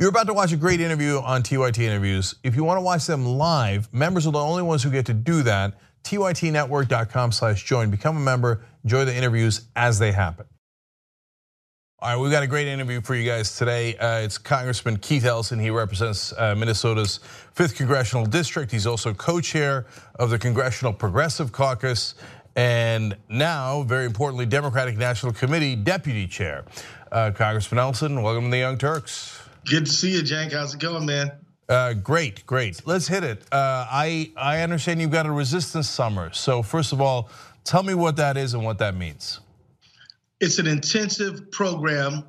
You're about to watch a great interview on TYT Interviews. If you want to watch them live, members are the only ones who get to do that. TYTnetwork.com slash join. Become a member, enjoy the interviews as they happen. All right, we've got a great interview for you guys today. Uh, it's Congressman Keith Ellison. He represents uh, Minnesota's 5th Congressional District. He's also co-chair of the Congressional Progressive Caucus. And now, very importantly, Democratic National Committee Deputy Chair. Uh, Congressman Ellison, welcome to the Young Turks. Good to see you, Cenk. How's it going, man? Uh, great, great. Let's hit it. Uh, I I understand you've got a resistance summer. So first of all, tell me what that is and what that means. It's an intensive program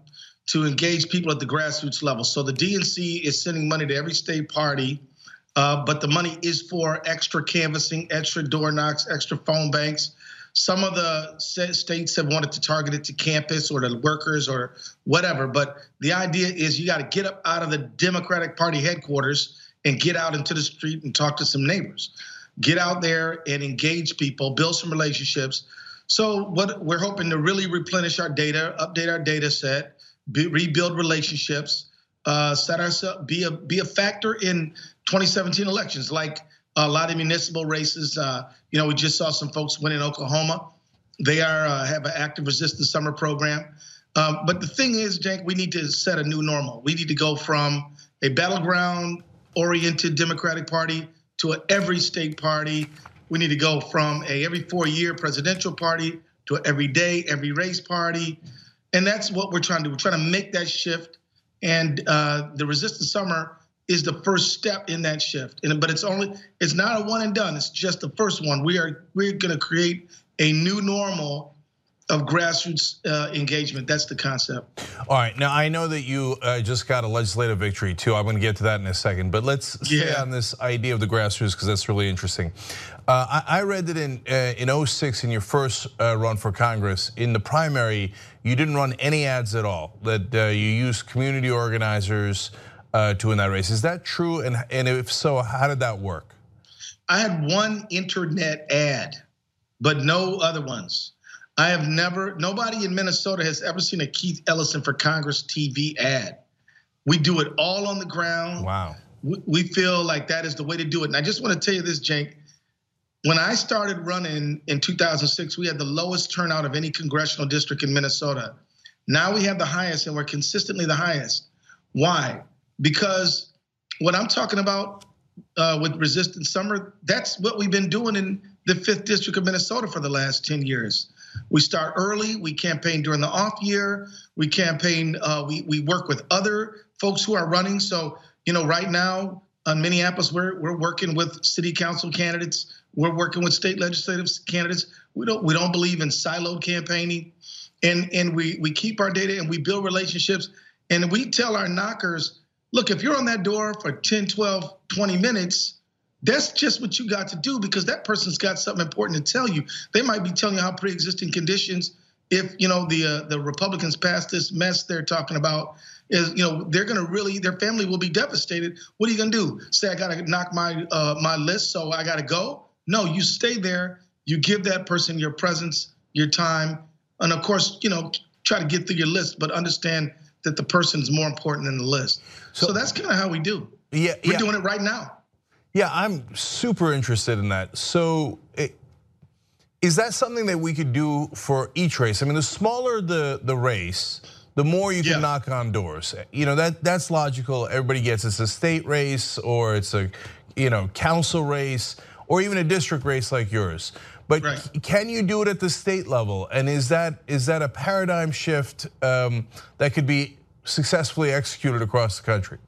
to engage people at the grassroots level. So the DNC is sending money to every state party, uh, but the money is for extra canvassing, extra door knocks, extra phone banks, some of the states have wanted to target it to campus or to workers or whatever. But the idea is you got to get up out of the Democratic Party headquarters and get out into the street and talk to some neighbors. Get out there and engage people, build some relationships. So what we're hoping to really replenish our data, update our data set, be, rebuild relationships, uh, set ourselves be a be a factor in 2017 elections, like a lot of municipal races. Uh, you know, we just saw some folks win in Oklahoma. They are uh, have an active resistance summer program. Um, but the thing is, Cenk, we need to set a new normal. We need to go from a battleground oriented Democratic Party to an every state party. We need to go from a every four year presidential party to an every day, every race party. And that's what we're trying to do. We're trying to make that shift. And uh, the resistance summer is the first step in that shift. And, but it's only it's not a one and done. It's just the first one. We are we're going to create a new normal of grassroots uh, engagement. That's the concept. All right. Now I know that you uh, just got a legislative victory too. I'm going to get to that in a second. But let's yeah. stay on this idea of the grassroots because that's really interesting. Uh, I, I, read that in uh, in 06 in your first uh, run for Congress in the primary you didn't run any ads at all. That uh, you used community organizers Uh, to win that race. Is that true? And, and if so, how did that work? I had one internet ad, but no other ones. I have never, nobody in Minnesota has ever seen a Keith Ellison for Congress TV ad. We do it all on the ground. Wow. We feel like that is the way to do it. And I just want to tell you this, Cenk. When I started running in 2006, we had the lowest turnout of any congressional district in Minnesota. Now we have the highest, and we're consistently the highest. Why? Because what I'm talking about uh, with Resistance Summer, that's what we've been doing in the 5th District of Minnesota for the last 10 years. We start early, we campaign during the off year, we campaign, uh, we, we work with other folks who are running. So, you know, right now in Minneapolis, we're, we're working with city council candidates, we're working with state legislative candidates. We don't, we don't believe in siloed campaigning. And, and we, we keep our data and we build relationships. And we tell our knockers, look, if you're on that door for 10, 12, 20 minutes, that's just what you got to do because that person's got something important to tell you. They might be telling you how pre-existing conditions, if you know the uh, the Republicans pass this mess they're talking about, is you know they're going to really their family will be devastated. What are you going to do? Say I got to knock my uh, my list, so I got to go? No, you stay there. You give that person your presence, your time, and of course, you know, try to get through your list, but understand that the person is more important than the list. So, so that's kind of how we do. Yeah, we're yeah. doing it right now. Yeah, I'm super interested in that. So, it, is that something that we could do for each race? I mean, the smaller the the race, the more you can yeah. knock on doors. You know that that's logical. Everybody gets it's a state race or it's a you know council race or even a district race like yours. But right. can you do it at the state level? And is that is that a paradigm shift um, that could be successfully executed across the country?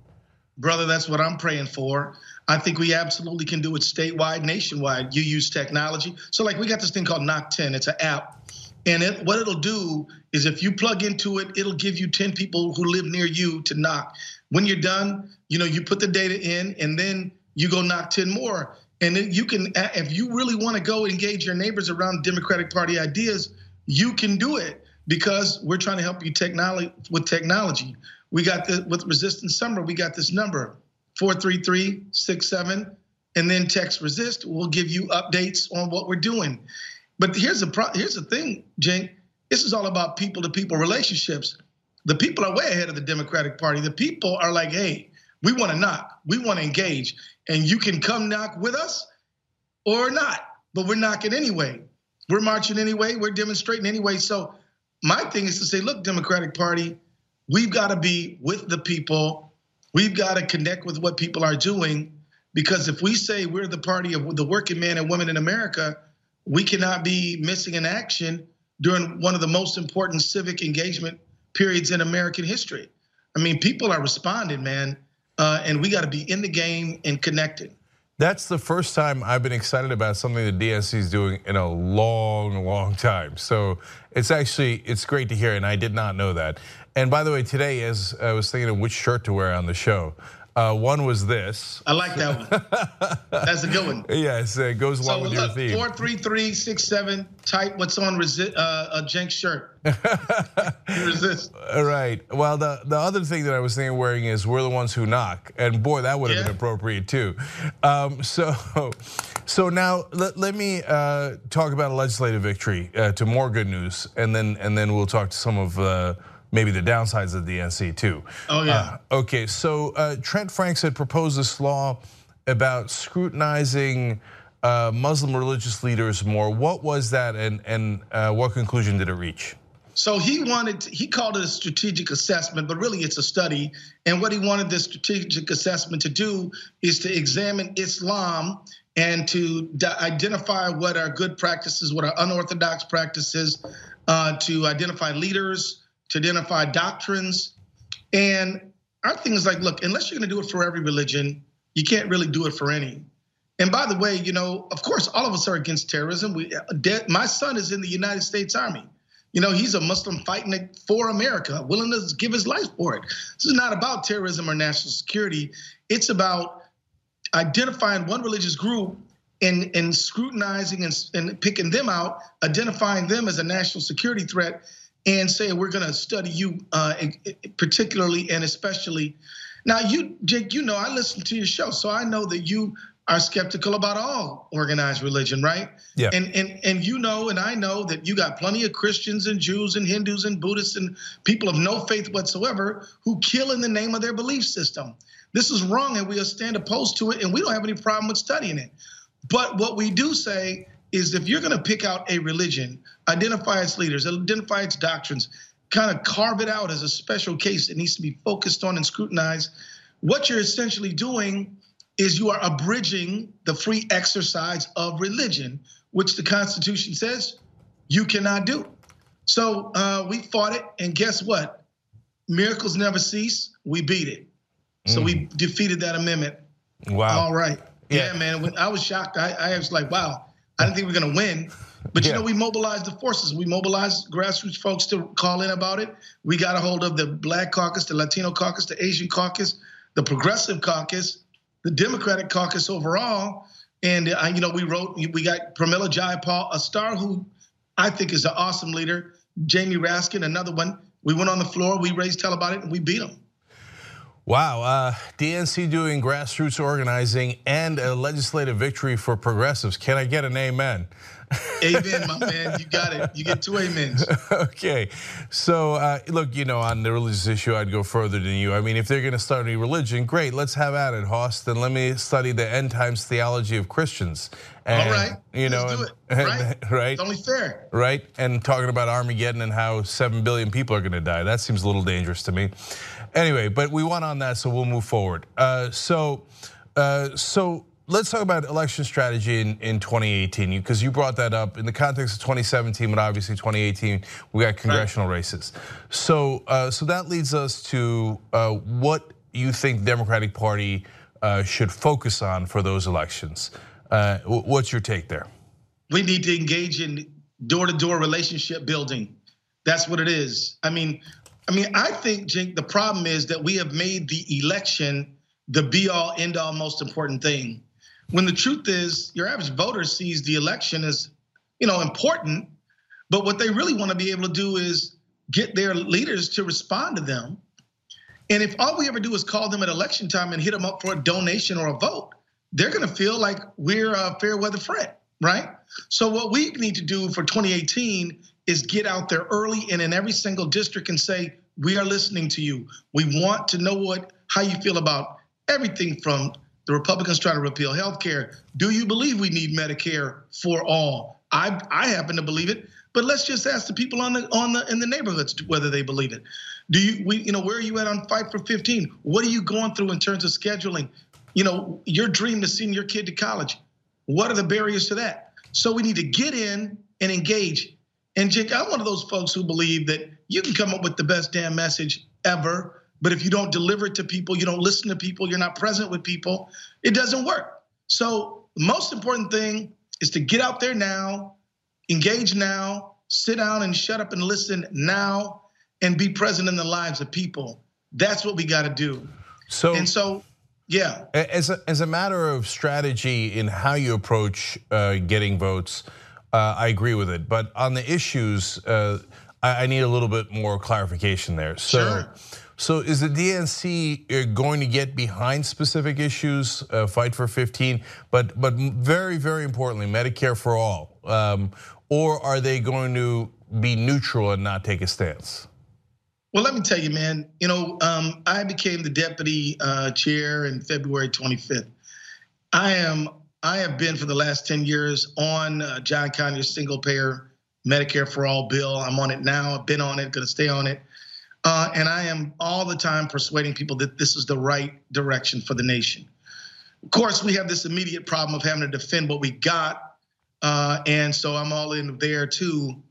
Brother, that's what I'm praying for. I think we absolutely can do it statewide, nationwide. You use technology. So, like, we got this thing called Knock 10. It's an app. And it, what it'll do is if you plug into it, it'll give you 10 people who live near you to knock. When you're done, you know, you put the data in and then you go knock 10 more. And you can, if you really want to go engage your neighbors around Democratic Party ideas, you can do it because we're trying to help you technology with technology. We got the with Resistance Summer, we got this number 43367 and then text resist. We'll give you updates on what we're doing. But here's the pro- here's the thing, Cenk. This is all about people to people relationships. the people are way ahead of the Democratic Party. The people are like, hey, we want to knock, we want to engage, and you can come knock with us or not, but we're knocking anyway. We're marching anyway, we're demonstrating anyway. So my thing is to say, look, Democratic Party, we've got to be with the people. We've got to connect with what people are doing. Because if we say we're the party of the working man and women in America, we cannot be missing an action during one of the most important civic engagement periods in American history. I mean, people are responding, man, Uh, and we got to be in the game and connected. That's the first time I've been excited about something the DNC is doing in a long, long time. So it's actually it's great to hear, and I did not know that. And by the way, today, as I was thinking of which shirt to wear on the show, uh, one was this. I like that one. That's a good one. Yes, it goes along so, with look, your theme. Four three three six seven. Type what's on resi- uh, a Cenk shirt. resist. All right. Well, the the other thing that I was thinking wearing is "We're the ones who knock," and boy, that would have yeah. been appropriate too. Um, so, so now let, let me uh, talk about a legislative victory uh, to more good news, and then and then we'll talk to some of uh, maybe the downsides of the DNC too. Oh yeah. Uh, okay, so uh, Trent Franks had proposed this law about scrutinizing uh, Muslim religious leaders more. What was that, and and uh, what conclusion did it reach? So he wanted, he called it a strategic assessment, but really it's a study. And what he wanted this strategic assessment to do is to examine Islam and to identify what are good practices, what are unorthodox practices, uh, to identify leaders, to identify doctrines. And our thing is like, look, unless you're going to do it for every religion, you can't really do it for any. And by the way, you know, of course, all of us are against terrorism. We, uh, my son is in the United States Army. You know, he's a Muslim fighting for America, willing to give his life for it. This is not about terrorism or national security. It's about identifying one religious group and, and scrutinizing and, and picking them out, identifying them as a national security threat, and say we're going to study you uh, particularly and especially. Now, you, Cenk, you know I listen to your show, so I know that you are skeptical about all organized religion, right? Yeah. And and and you know, and I know that you got plenty of Christians and Jews and Hindus and Buddhists and people of no faith whatsoever who kill in the name of their belief system. This is wrong, and we'll stand opposed to it, and we don't have any problem with studying it. But what we do say is if you're going to pick out a religion, identify its leaders, identify its doctrines, kind of carve it out as a special case that needs to be focused on and scrutinized, what you're essentially doing is you are abridging the free exercise of religion, which the Constitution says you cannot do. So uh, we fought it, and guess what? Miracles never cease. We beat it. So mm. we defeated that amendment. Wow. All right. Yeah, yeah man. When I was shocked. I, I was like, wow I didn't think we were going to win. But you know, we mobilized the forces. We mobilized grassroots folks to call in about it. We got a hold of the Black Caucus, the Latino Caucus, the Asian Caucus, the Progressive Caucus, the Democratic Caucus overall. And uh, you know, we wrote. We got Pramila Jayapal, a star who I think is an awesome leader. Jamie Raskin, another one. We went on the floor. We raised hell about it, and we beat them. Wow, uh, DNC doing grassroots organizing and a legislative victory for progressives. Can I get an amen? Amen, my man. You got it. You get two amens. okay. So, uh, look, you know, on the religious issue, I'd go further than you. I mean, if they're going to start study religion, great. Let's have at it, Hoss. Then let me study the end times theology of Christians. And, All right. You know, Let's do it. And, right. right. It's only fair. Right. And talking about Armageddon and how 7 billion people are going to die. That seems a little dangerous to me. Anyway, but we won on that, so we'll move forward. Uh, so, uh, so let's talk about election strategy in, in 2018 because you brought that up. In the context of 2017 but obviously 2018 we got congressional right. races. So uh, so that leads us to uh, what you think democratic party uh, should focus on for those elections. Uh, what's your take there? We need to engage in door-to-door relationship building. That's what it is. I mean I mean, I think, Cenk, the problem is that we have made the election the be all, end all, most important thing. When the truth is, your average voter sees the election as, you know, important, but what they really want to be able to do is get their leaders to respond to them. And if all we ever do is call them at election time and hit them up for a donation or a vote, they're going to feel like we're a fair weather friend, right? So what we need to do for 2018 is get out there early and in every single district and say, we are listening to you. We want to know what how you feel about everything from the Republicans trying to repeal health care. Do you believe we need Medicare for all? I I happen to believe it, but let's just ask the people on the on the in the neighborhoods whether they believe it. Do you we you know where are you at on Fight for 15? What are you going through in terms of scheduling? You know, your dream to send your kid to college. What are the barriers to that? So we need to get in and engage. And Cenk, I'm one of those folks who believe that you can come up with the best damn message ever, but if you don't deliver it to people, you don't listen to people, you're not present with people, it doesn't work. So, the most important thing is to get out there now, engage now, sit down and shut up and listen now, and be present in the lives of people. That's what we got to do. So, and so, yeah. As a, as a matter of strategy in how you approach uh, getting votes, uh, I agree with it. But on the issues, uh, I, need a little bit more clarification there. So, sure. So is the DNC uh, going to get behind specific issues, uh, fight for 15, but but very very importantly, Medicare for all, um, or are they going to be neutral and not take a stance? Well, let me tell you, man. You know, um, I became the deputy uh, chair in February 25th. I am I have been for the last 10 years on uh, John Conyers single payer Medicare for all bill. I'm on it now. I've been on it. Going to stay on it. Uh, and I am all the time persuading people that this is the right direction for the nation. Of course, we have this immediate problem of having to defend what we got. Uh, and so I'm all in there too.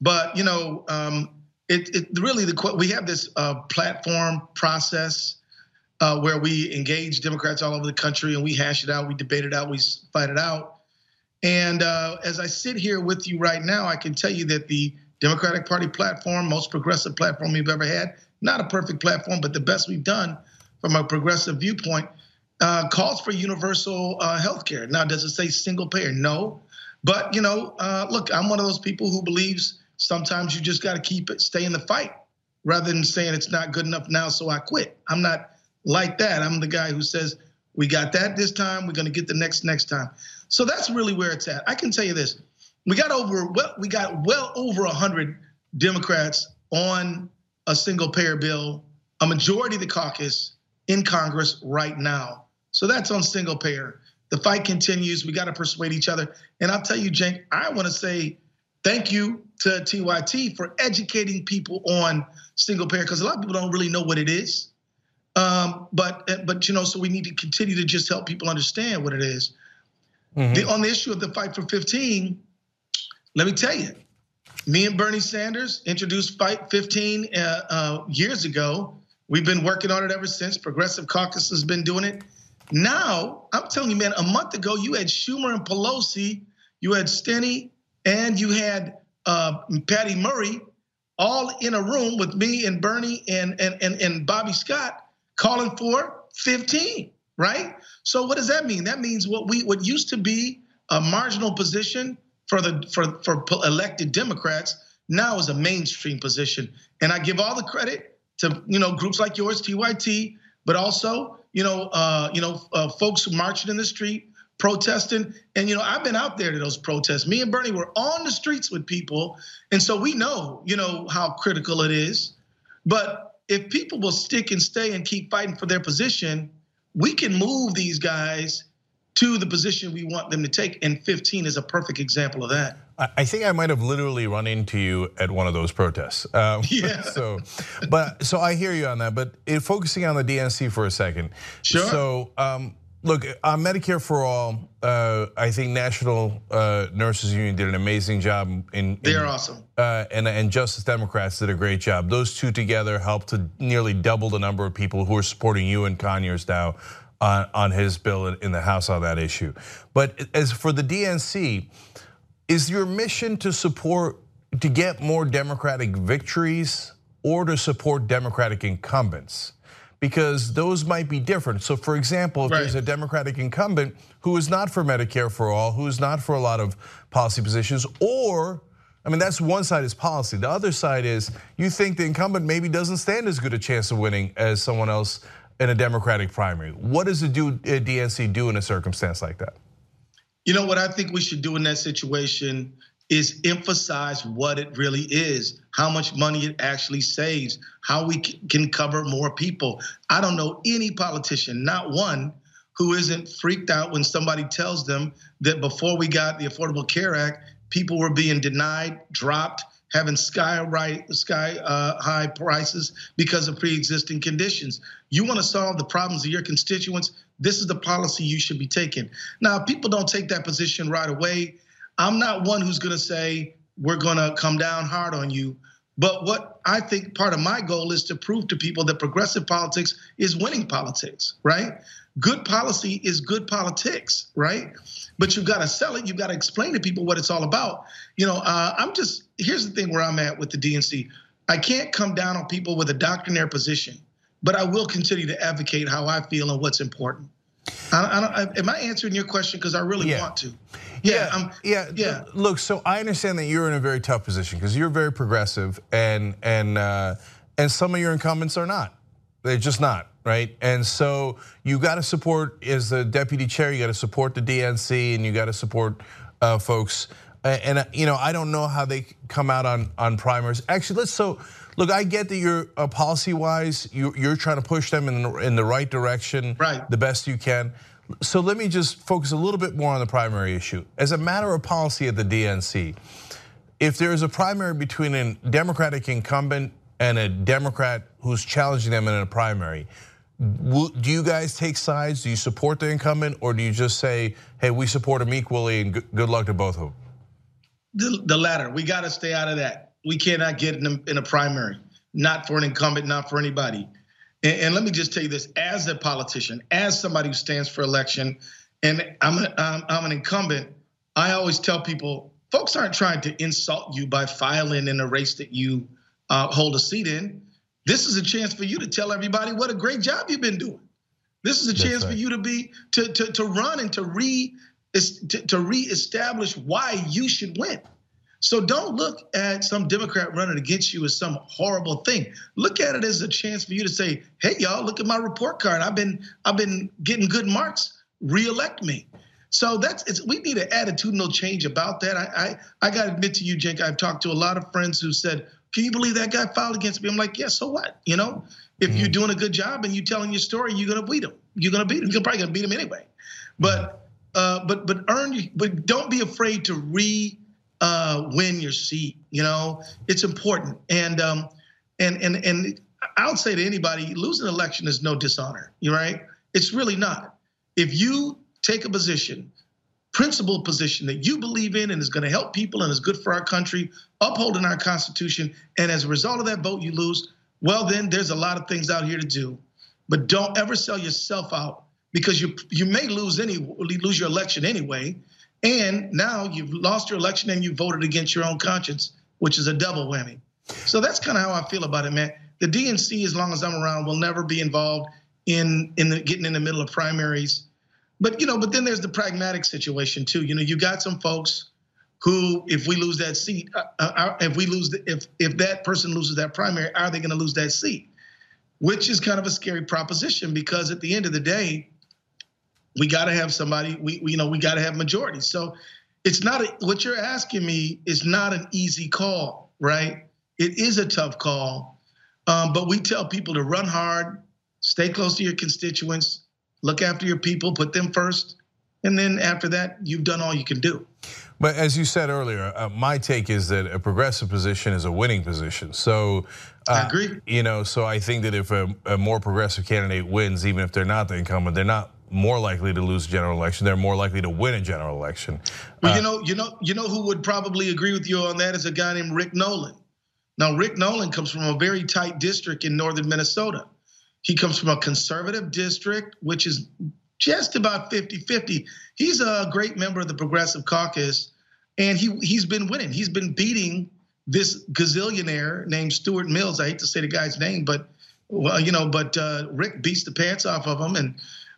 But, you know, um, it, it, really, the we have this uh, platform process uh, where we engage Democrats all over the country and we hash it out, we debate it out, we fight it out. And uh, as I sit here with you right now, I can tell you that the Democratic Party platform, most progressive platform we've ever had. Not a perfect platform, but the best we've done from a progressive viewpoint. Uh, calls for universal uh, health care. Now, does it say single payer? No. But, you know, uh, look, I'm one of those people who believes sometimes you just got to keep it, stay in the fight rather than saying it's not good enough now, so I quit. I'm not like that. I'm the guy who says, we got that this time, we're going to get the next next time. So that's really where it's at. I can tell you this we got over well, we got well over hundred Democrats on a single payer bill, a majority of the caucus in Congress right now. So that's on single payer. The fight continues. We got to persuade each other. And I'll tell you, Cenk, I want to say thank you to TYT for educating people on single payer because a lot of people don't really know what it is. Um, but but you know, so we need to continue to just help people understand what it is. Mm-hmm. The, on the issue of the fight for 15, let me tell you, me and Bernie Sanders introduced Fight 15 uh, uh, years ago. We've been working on it ever since. Progressive Caucus has been doing it. Now, I'm telling you, man, a month ago, you had Schumer and Pelosi, you had Steny, and you had uh, Patty Murray all in a room with me and Bernie and, and, and, and Bobby Scott calling for 15, right? So what does that mean? That means what we what used to be a marginal position for the for for elected Democrats now is a mainstream position. And I give all the credit to you know groups like yours, TYT, but also you know uh, you know uh, folks marching in the street, protesting. And you know I've been out there to those protests. Me and Bernie were on the streets with people, and so we know you know how critical it is. But if people will stick and stay and keep fighting for their position, we can move these guys to the position we want them to take. And 15 is a perfect example of that. I think I might have literally run into you at one of those protests. Um, yeah. So, but so I hear you on that. But focusing on the DNC for a second. Sure. So, um, look on Medicare for all. Uh, I think National uh, Nurses Union did an amazing job. In, they're awesome. Uh, and and Justice Democrats did a great job. Those two together helped to nearly double the number of people who are supporting you and Conyers now on, on his bill in the House on that issue. But as for the DNC, is your mission to support, to get more Democratic victories or to support Democratic incumbents? Because those might be different. So, for example, if right. there's a Democratic incumbent who is not for Medicare for all, who is not for a lot of policy positions, or I mean, that's one side is policy. The other side is you think the incumbent maybe doesn't stand as good a chance of winning as someone else in a Democratic primary. What does the DNC uh, do in a circumstance like that? You know what I think we should do in that situation is emphasize what it really is, how much money it actually saves, how we can cover more people. I don't know any politician, not one, who isn't freaked out when somebody tells them that before we got the Affordable Care Act, people were being denied, dropped, having sky right, sky uh, high prices because of pre-existing conditions. You want to solve the problems of your constituents. This is the policy you should be taking. Now, people don't take that position right away. I'm not one who's going to say we're going to come down hard on you. But what I think part of my goal is to prove to people that progressive politics is winning politics, right? Good policy is good politics, right? But you've got to sell it. You've got to explain to people what it's all about. You know, uh, I'm just here's the thing where I'm at with the DNC. I can't come down on people with a doctrinaire position, but I will continue to advocate how I feel and what's important. I, I am I answering your question? Because I really yeah. want to. Yeah, um, yeah, yeah. Look, so I understand that you're in a very tough position because you're very progressive, and and uh, and some of your incumbents are not. They're just not right. And so you got to support as the deputy chair. You got to support the DNC, and you got to support uh, folks. And you know, I don't know how they come out on on primaries. Actually, let's so look. I get that you're uh, policy wise, you, you're trying to push them in in the right direction, right, the best you can. So let me just focus a little bit more on the primary issue. As a matter of policy at the DNC, if there is a primary between a Democratic incumbent and a Democrat who's challenging them in a primary, do you guys take sides? Do you support the incumbent, or do you just say, "Hey, we support them equally, and good luck to both of them"? The, the latter. We got to stay out of that. We cannot get in a, in a primary. Not for an incumbent, not for anybody. And, and, let me just tell you this: as a politician, as somebody who stands for election, and I'm, a, I'm, I'm an incumbent, I always tell people, folks aren't trying to insult you by filing in a race that you uh, hold a seat in this is a chance for you to tell everybody what a great job you've been doing. This is a chance right. for you to be to to to run and to re to, to reestablish why you should win. So don't look at some Democrat running against you as some horrible thing. Look at it as a chance for you to say, "Hey, y'all, look at my report card. I've been I've been getting good marks. Reelect me." So that's it's, we need an attitudinal change about that. I I, I got to admit to you, Cenk, I've talked to a lot of friends who said, can you believe that guy filed against me? I'm like, yeah, so what? You know, if mm-hmm. you're doing a good job and you're telling your story, you're gonna beat him. You're gonna beat him. You're probably gonna beat him anyway. But uh, but but earn but don't be afraid to re uh, win your seat. You know, it's important. And um, and and and I would say to anybody, losing an election is no dishonor. You right? It's really not. If you take a position principled position that you believe in and is going to help people and is good for our country, upholding our Constitution, and as a result of that vote you lose, well, then there's a lot of things out here to do. But don't ever sell yourself out because you you may lose any lose your election anyway, and now you've lost your election and you voted against your own conscience, which is a double whammy. So that's kind of how I feel about it, man. The DNC, as long as I'm around, will never be involved in in the, getting in the middle of primaries but you know, but then there's the pragmatic situation too. You know, you got some folks who, if we lose that seat, uh, uh, uh if we lose, the, if if that person loses that primary, are they going to lose that seat? Which is kind of a scary proposition because at the end of the day, we got to have somebody. We, we you know we got to have majority. So it's not a, what you're asking me is not an easy call, right? It is a tough call, um, but we tell people to run hard, stay close to your constituents, look after your people, put them first, and then after that, you've done all you can do. But as you said earlier, uh, my take is that a progressive position is a winning position. So uh, I agree. You know, so I think that if a, a, more progressive candidate wins, even if they're not the incumbent, they're not more likely to lose a general election. They're more likely to win a general election. Well, you uh, know, you know, you know who would probably agree with you on that is a guy named Rick Nolan. Now, Rick Nolan comes from a very tight district in northern Minnesota. He comes from a conservative district, which is just about 50 50. He's a great member of the Progressive Caucus, and he, he's been winning. He's been beating this gazillionaire named Stewart Mills. I hate to say the guy's name, but well, you know, but uh, Rick beats the pants off of him, and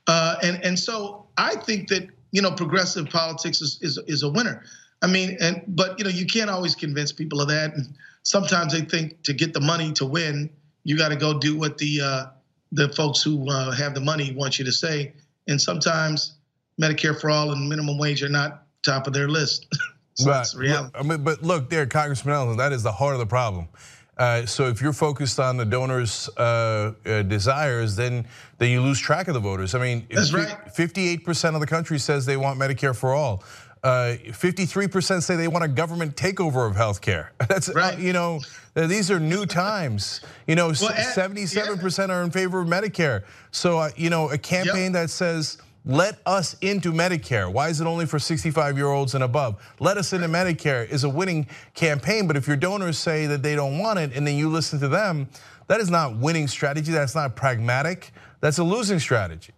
uh, and and so I think that you know progressive politics is, is is a winner. I mean, and but you know you can't always convince people of that, and sometimes they think to get the money to win, you got to go do what the uh, the folks who uh, have the money want you to say. And sometimes Medicare for all and minimum wage are not top of their list. So but, that's reality. I mean, but look, there, Congressman Ellison, that is the heart of the problem. Uh, so if you're focused on the donors' uh, uh, desires, then then you lose track of the voters. I mean, that's right. 58% of the country says they want Medicare for all. 53% uh, say they want a government takeover of healthcare. That's uh, right. you know, these are new times. You know, 77% are in favor of Medicare. So you know, a campaign yep. that says let us into Medicare. Why is it only for 65 year olds and above? Let us into Medicare is a winning campaign, but if your donors say that they don't want it and then you listen to them, that is not winning strategy. That's not pragmatic. That's a losing strategy.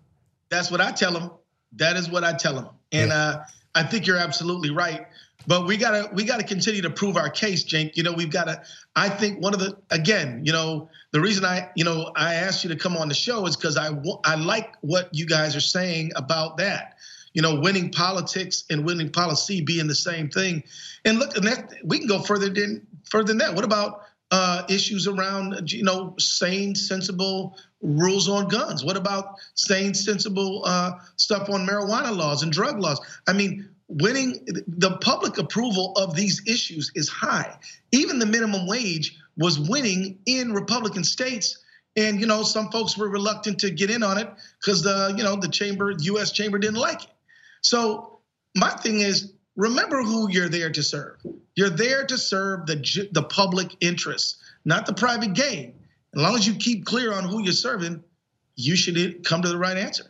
That's what I tell them. That is what I tell them. And yeah. uh, I think you're absolutely right. But we gotta we gotta continue to prove our case, Cenk. You know, we've got to. I think one of the again, you know, the reason I you know I asked you to come on the show is because I I like what you guys are saying about that. You know, winning politics and winning policy being the same thing. And look, and that, we can go further than further than that. What about uh, issues around you know sane, sensible rules on guns? What about saying sensible uh, stuff on marijuana laws and drug laws? I mean, winning the public approval of these issues is high. Even the minimum wage was winning in Republican states. And you know, some folks were reluctant to get in on it because the you know the chamber, U.S. chamber, didn't like it. So my thing is, remember who you're there to serve. You're there to serve the the public interest, not the private gain. As long as you keep clear on who you're serving, you should come to the right answer.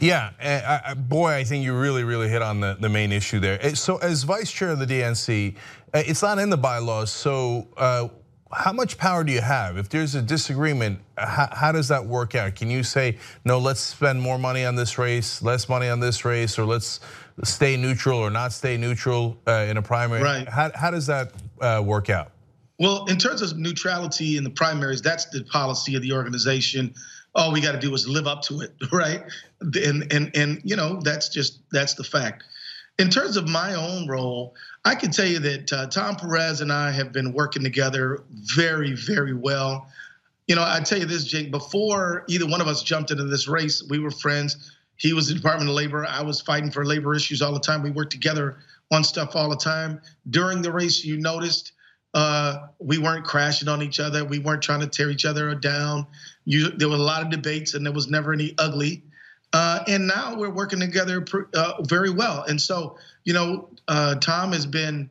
Yeah, uh, boy, I think you really, really hit on the, the main issue there. So, as vice chair of the DNC, uh, it's not in the bylaws. So, uh, how much power do you have? If there's a disagreement, how, does that work out? Can you say, no, let's spend more money on this race, less money on this race, or let's stay neutral or not stay neutral uh, in a primary? Right. How, how does that uh, work out? Well, in terms of neutrality in the primaries, that's the policy of the organization. All we got to do is live up to it, right? And and and you know that's just that's the fact. In terms of my own role, I can tell you that uh, Tom Perez and I have been working together very, very well. You know, I tell you this, Cenk. Before either one of us jumped into this race, we were friends. He was the Department of Labor. I was fighting for labor issues all the time. We worked together on stuff all the time. During the race, you noticed uh, we weren't crashing on each other. We weren't trying to tear each other down. You, there were a lot of debates, and there was never any ugly. Uh, and now we're working together uh, very well. And so, you know, uh, Tom has been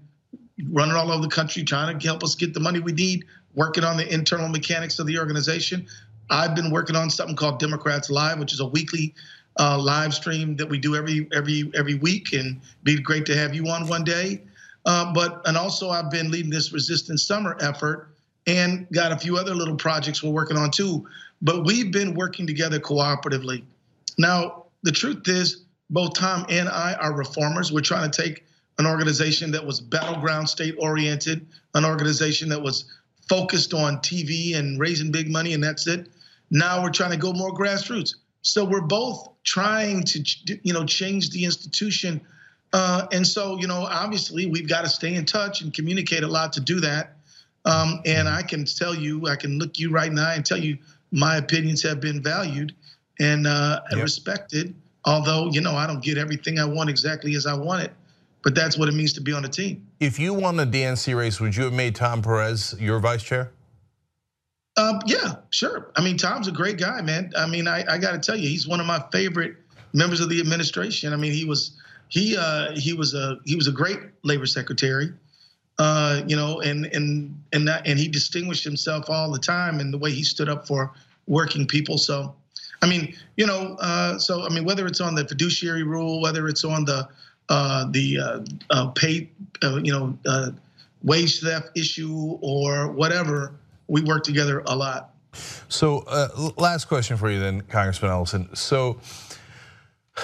running all over the country trying to help us get the money we need, working on the internal mechanics of the organization. I've been working on something called Democrats Live, which is a weekly uh, live stream that we do every every every week, and be great to have you on one day. Uh, but and also I've been leading this Resistance Summer effort and got a few other little projects we're working on too. But we've been working together cooperatively. Now the truth is, both Tom and I are reformers. We're trying to take an organization that was battleground state oriented, an organization that was focused on TV and raising big money, and that's it. Now we're trying to go more grassroots. So we're both trying to, you know, change the institution uh, and so, you know, obviously we've got to stay in touch and communicate a lot to do that. Um, and I can tell you, I can look you right now and tell you my opinions have been valued and, uh, yep. respected. Although, you know, I don't get everything I want exactly as I want it, but that's what it means to be on a team. If you won the DNC race, would you have made Tom Perez your vice chair? Um, yeah, sure. I mean, Tom's a great guy, man. I mean, I, I got to tell you, he's one of my favorite members of the administration. I mean, he was he uh, he was a he was a great labor secretary, uh, you know, and and and that, and he distinguished himself all the time in the way he stood up for working people. So, I mean, you know, uh, so I mean, whether it's on the fiduciary rule, whether it's on the uh, the uh, uh, pay, you know, wage theft issue or whatever, we work together a lot. So, last question for you, then, Congressman Ellison. So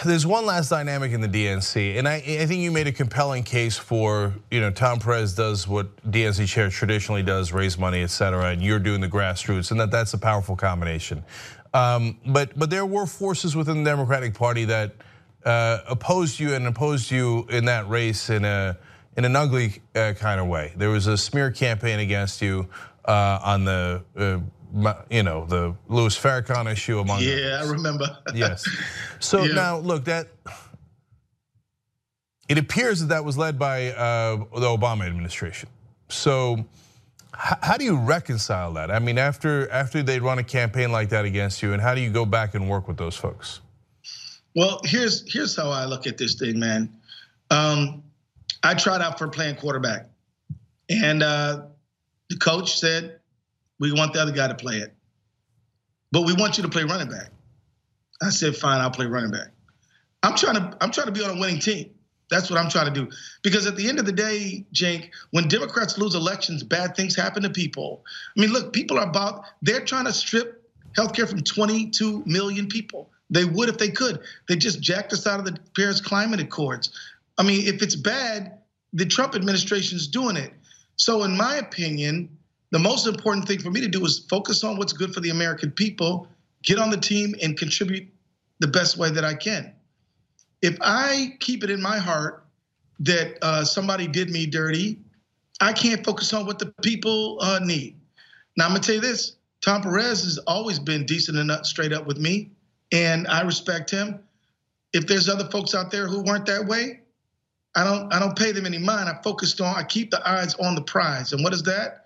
there's one last dynamic in the DNC, and I, I, think you made a compelling case for, you know, Tom Perez does what DNC chair traditionally does, raise money, et cetera, and you're doing the grassroots, and that that's a powerful combination. Um, but but there were forces within the Democratic Party that uh, opposed you and opposed you in that race in a in an ugly uh, kind of way. There was a smear campaign against you uh, on the uh, you know, the Louis Farrakhan issue among Yeah, others. I remember. yes. So yeah. now look that It appears that that was led by uh, the Obama administration. So, how do you reconcile that? I mean, after after they run a campaign like that against you, and how do you go back and work with those folks? Well, here's here's how I look at this thing, man. Um, I tried out for playing quarterback, and uh, the coach said, "We want the other guy to play it, but we want you to play running back." I said, "Fine, I'll play running back." I'm trying to I'm trying to be on a winning team. That's what I'm trying to do. Because at the end of the day, Cenk, when Democrats lose elections, bad things happen to people. I mean, look, people are about, they're trying to strip healthcare from 22 million people. They would if they could. They just jacked us out of the Paris Climate Accords. I mean, if it's bad, the Trump administration is doing it. So, in my opinion, the most important thing for me to do is focus on what's good for the American people, get on the team, and contribute the best way that I can if I keep it in my heart that uh, somebody did me dirty, I can't focus on what the people uh, need. Now I'm gonna tell you this: Tom Perez has always been decent and straight up with me, and I respect him. If there's other folks out there who weren't that way, I don't I don't pay them any mind. I focused on I keep the eyes on the prize, and what is that?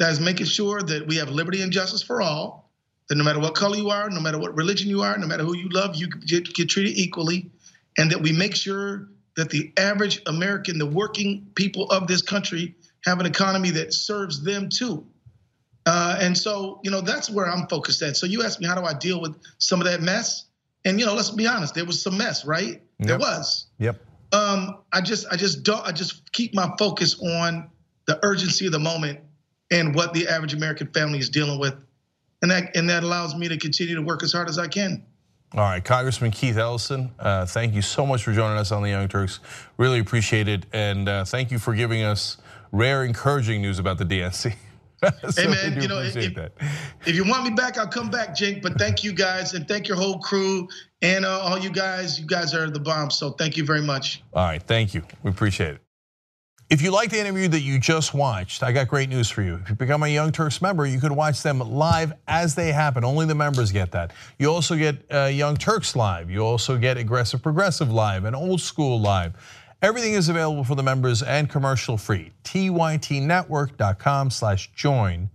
That is making sure that we have liberty and justice for all. That no matter what color you are, no matter what religion you are, no matter who you love, you get, get treated equally and that we make sure that the average American, the working people of this country, have an economy that serves them too. Uh, and so, you know, that's where I'm focused at. So you asked me, how do I deal with some of that mess? And you know, let's be honest, there was some mess, right? Yep. There was. Yep. Um, I just, I just don't, I just keep my focus on the urgency of the moment and what the average American family is dealing with, and that, and that allows me to continue to work as hard as I can. All right, Congressman Keith Ellison, uh, thank you so much for joining us on the Young Turks. Really appreciate it, and uh, thank you for giving us rare, encouraging news about the DNC. so hey man, you know, if, if, you want me back, I'll come back, Cenk. But thank you guys, and thank your whole crew, and uh, all you guys. You guys are the bomb. So thank you very much. All right, thank you. We appreciate it. If you like the interview that you just watched, I got great news for you. If you become a Young Turks member, you can watch them live as they happen. Only the members get that. You also get uh, Young Turks live. You also get Aggressive Progressive live and Old School live. Everything is available for the members and commercial free. TYTnetwork.com slash join